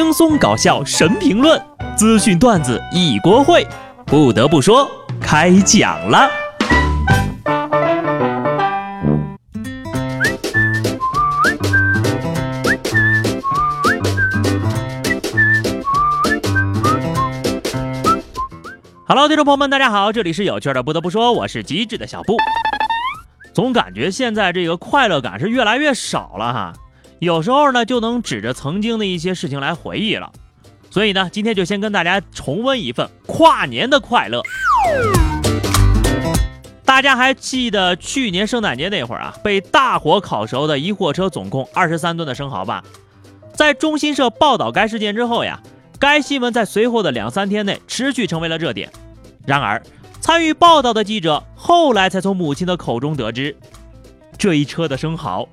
轻松搞笑神评论，资讯段子一锅烩。不得不说，开讲了。Hello，听众朋友们，大家好，这里是有趣的。不得不说，我是机智的小布。总感觉现在这个快乐感是越来越少了哈。有时候呢，就能指着曾经的一些事情来回忆了，所以呢，今天就先跟大家重温一份跨年的快乐。大家还记得去年圣诞节那会儿啊，被大火烤熟的一货车总共二十三吨的生蚝吧？在中新社报道该事件之后呀，该新闻在随后的两三天内持续成为了热点。然而，参与报道的记者后来才从母亲的口中得知，这一车的生蚝。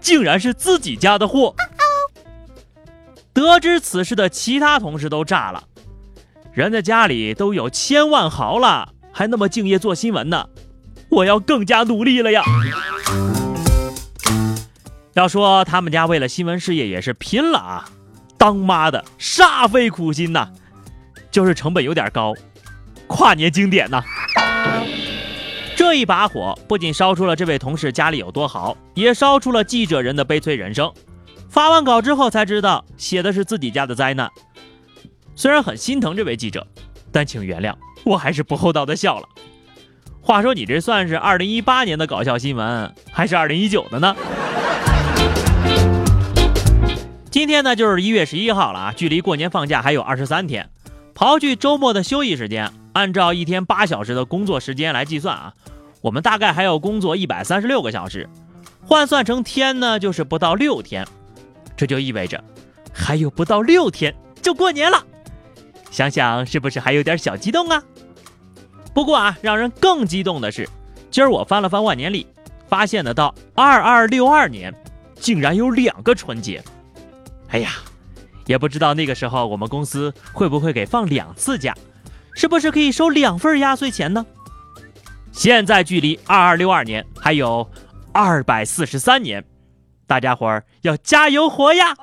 竟然是自己家的货！得知此事的其他同事都炸了，人家家里都有千万豪了，还那么敬业做新闻呢，我要更加努力了呀！要说他们家为了新闻事业也是拼了啊，当妈的煞费苦心呐，就是成本有点高，跨年经典呐。这一把火不仅烧出了这位同事家里有多豪，也烧出了记者人的悲催人生。发完稿之后才知道，写的是自己家的灾难。虽然很心疼这位记者，但请原谅，我还是不厚道的笑了。话说，你这算是二零一八年的搞笑新闻，还是二零一九的呢？今天呢，就是一月十一号了啊，距离过年放假还有二十三天。刨去周末的休息时间，按照一天八小时的工作时间来计算啊。我们大概还要工作一百三十六个小时，换算成天呢，就是不到六天。这就意味着还有不到六天就过年了。想想是不是还有点小激动啊？不过啊，让人更激动的是，今儿我翻了翻万年历，发现呢，到二二六二年竟然有两个春节。哎呀，也不知道那个时候我们公司会不会给放两次假，是不是可以收两份压岁钱呢？现在距离二二六二年还有二百四十三年，大家伙儿要加油活呀！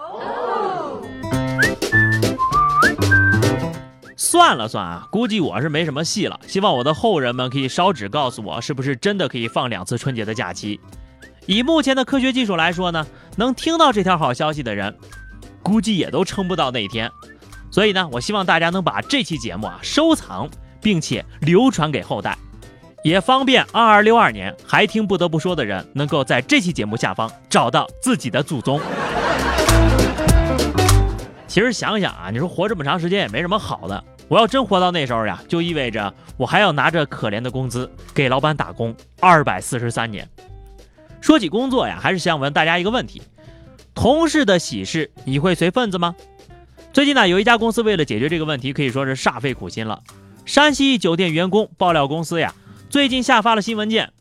算了算啊，估计我是没什么戏了。希望我的后人们可以烧纸告诉我，是不是真的可以放两次春节的假期？以目前的科学技术来说呢，能听到这条好消息的人，估计也都撑不到那一天。所以呢，我希望大家能把这期节目啊收藏，并且流传给后代。也方便二二六二年还听不得不说的人，能够在这期节目下方找到自己的祖宗。其实想想啊，你说活这么长时间也没什么好的。我要真活到那时候呀，就意味着我还要拿着可怜的工资给老板打工二百四十三年。说起工作呀，还是想问大家一个问题：同事的喜事你会随份子吗？最近呢，有一家公司为了解决这个问题，可以说是煞费苦心了。山西一酒店员工爆料公司呀。最近下发了新文件，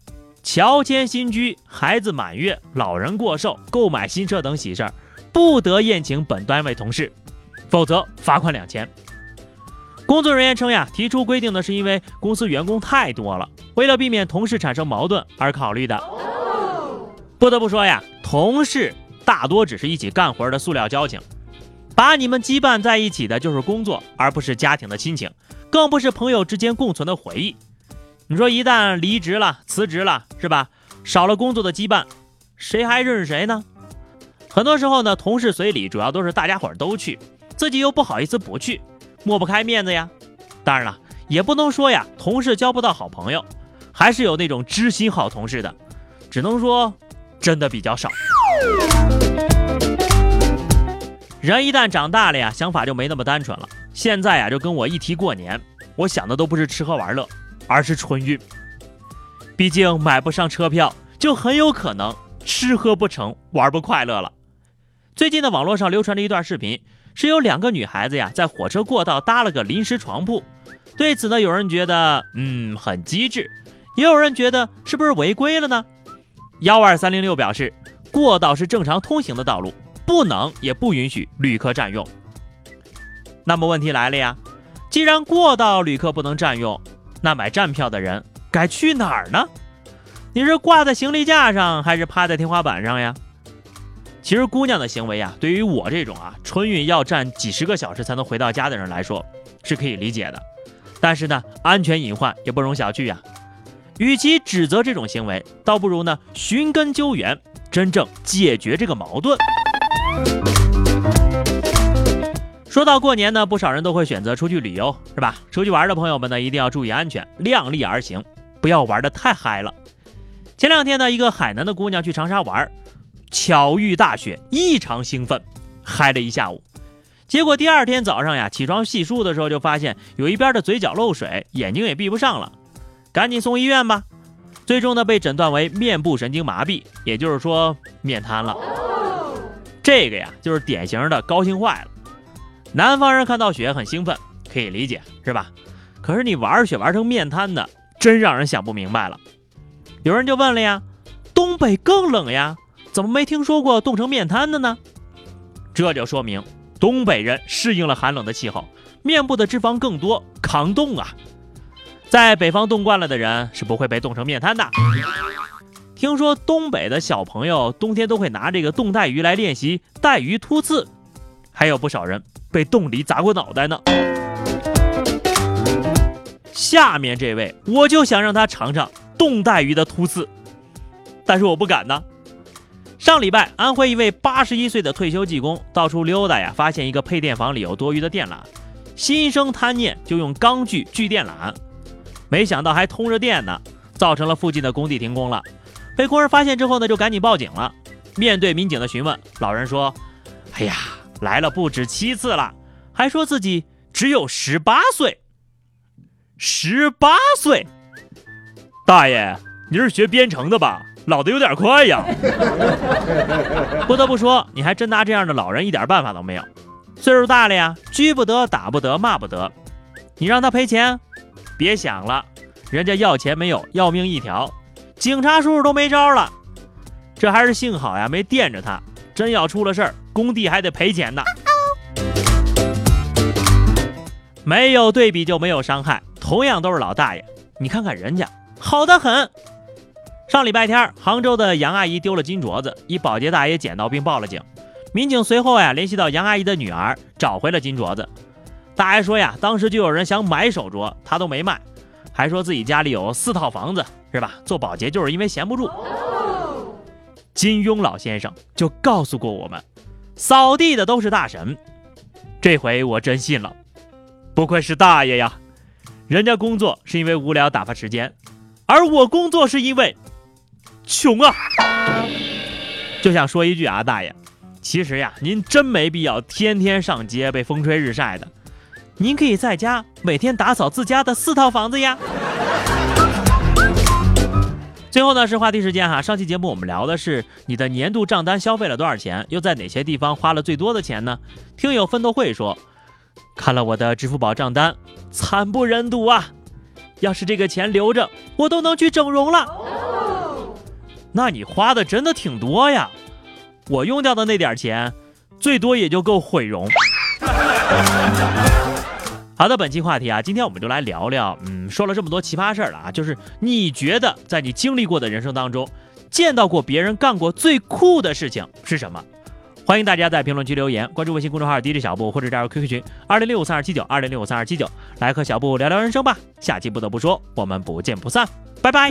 乔迁新居、孩子满月、老人过寿、购买新车等喜事儿，不得宴请本单位同事，否则罚款两千。工作人员称呀，提出规定的是因为公司员工太多了，为了避免同事产生矛盾而考虑的。不得不说呀，同事大多只是一起干活的塑料交情，把你们羁绊在一起的就是工作，而不是家庭的亲情，更不是朋友之间共存的回忆。你说一旦离职了、辞职了，是吧？少了工作的羁绊，谁还认识谁呢？很多时候呢，同事随礼主要都是大家伙儿都去，自己又不好意思不去，抹不开面子呀。当然了，也不能说呀，同事交不到好朋友，还是有那种知心好同事的，只能说真的比较少。人一旦长大了呀，想法就没那么单纯了。现在呀，就跟我一提过年，我想的都不是吃喝玩乐。而是春运，毕竟买不上车票，就很有可能吃喝不成，玩不快乐了。最近的网络上流传着一段视频，是有两个女孩子呀，在火车过道搭了个临时床铺。对此呢，有人觉得嗯很机智，也有人觉得是不是违规了呢？幺二三零六表示，过道是正常通行的道路，不能也不允许旅客占用。那么问题来了呀，既然过道旅客不能占用，那买站票的人该去哪儿呢？你是挂在行李架上，还是趴在天花板上呀？其实姑娘的行为啊，对于我这种啊春运要站几十个小时才能回到家的人来说，是可以理解的。但是呢，安全隐患也不容小觑呀。与其指责这种行为，倒不如呢寻根究源，真正解决这个矛盾。说到过年呢，不少人都会选择出去旅游，是吧？出去玩的朋友们呢，一定要注意安全，量力而行，不要玩的太嗨了。前两天呢，一个海南的姑娘去长沙玩，巧遇大雪，异常兴奋，嗨了一下午。结果第二天早上呀，起床洗漱的时候就发现有一边的嘴角漏水，眼睛也闭不上了，赶紧送医院吧。最终呢，被诊断为面部神经麻痹，也就是说面瘫了。这个呀，就是典型的高兴坏了。南方人看到雪很兴奋，可以理解，是吧？可是你玩雪玩成面瘫的，真让人想不明白了。有人就问了呀，东北更冷呀，怎么没听说过冻成面瘫的呢？这就说明东北人适应了寒冷的气候，面部的脂肪更多，抗冻啊。在北方冻惯了的人是不会被冻成面瘫的。听说东北的小朋友冬天都会拿这个冻带鱼来练习带鱼突刺，还有不少人。被冻梨砸过脑袋呢。下面这位，我就想让他尝尝冻带鱼的突刺，但是我不敢呢。上礼拜，安徽一位八十一岁的退休技工到处溜达呀，发现一个配电房里有多余的电缆，心生贪念，就用钢锯锯电缆，没想到还通着电呢，造成了附近的工地停工了。被工人发现之后呢，就赶紧报警了。面对民警的询问，老人说：“哎呀。”来了不止七次了，还说自己只有十八岁。十八岁，大爷，你是学编程的吧？老的有点快呀。不得不说，你还真拿这样的老人一点办法都没有。岁数大了呀，拘不得，打不得，骂不得。你让他赔钱，别想了，人家要钱没有，要命一条。警察叔叔都没招了。这还是幸好呀，没电着他。真要出了事儿，工地还得赔钱呢。没有对比就没有伤害，同样都是老大爷，你看看人家好的很。上礼拜天，杭州的杨阿姨丢了金镯子，一保洁大爷捡到并报了警。民警随后呀联系到杨阿姨的女儿，找回了金镯子。大爷说呀，当时就有人想买手镯，他都没卖，还说自己家里有四套房子，是吧？做保洁就是因为闲不住。金庸老先生就告诉过我们，扫地的都是大神。这回我真信了，不愧是大爷呀！人家工作是因为无聊打发时间，而我工作是因为穷啊！就想说一句啊，大爷，其实呀，您真没必要天天上街被风吹日晒的，您可以在家每天打扫自家的四套房子呀。最后呢是话题时间哈，上期节目我们聊的是你的年度账单消费了多少钱，又在哪些地方花了最多的钱呢？听友奋斗会说，看了我的支付宝账单，惨不忍睹啊！要是这个钱留着，我都能去整容了。那你花的真的挺多呀，我用掉的那点钱，最多也就够毁容。好的，本期话题啊，今天我们就来聊聊，嗯，说了这么多奇葩事儿了啊，就是你觉得在你经历过的人生当中，见到过别人干过最酷的事情是什么？欢迎大家在评论区留言，关注微信公众号 DJ 小布或者加入 QQ 群二零六五三二七九二零六五三二七九，来和小布聊聊人生吧。下期不得不说，我们不见不散，拜拜。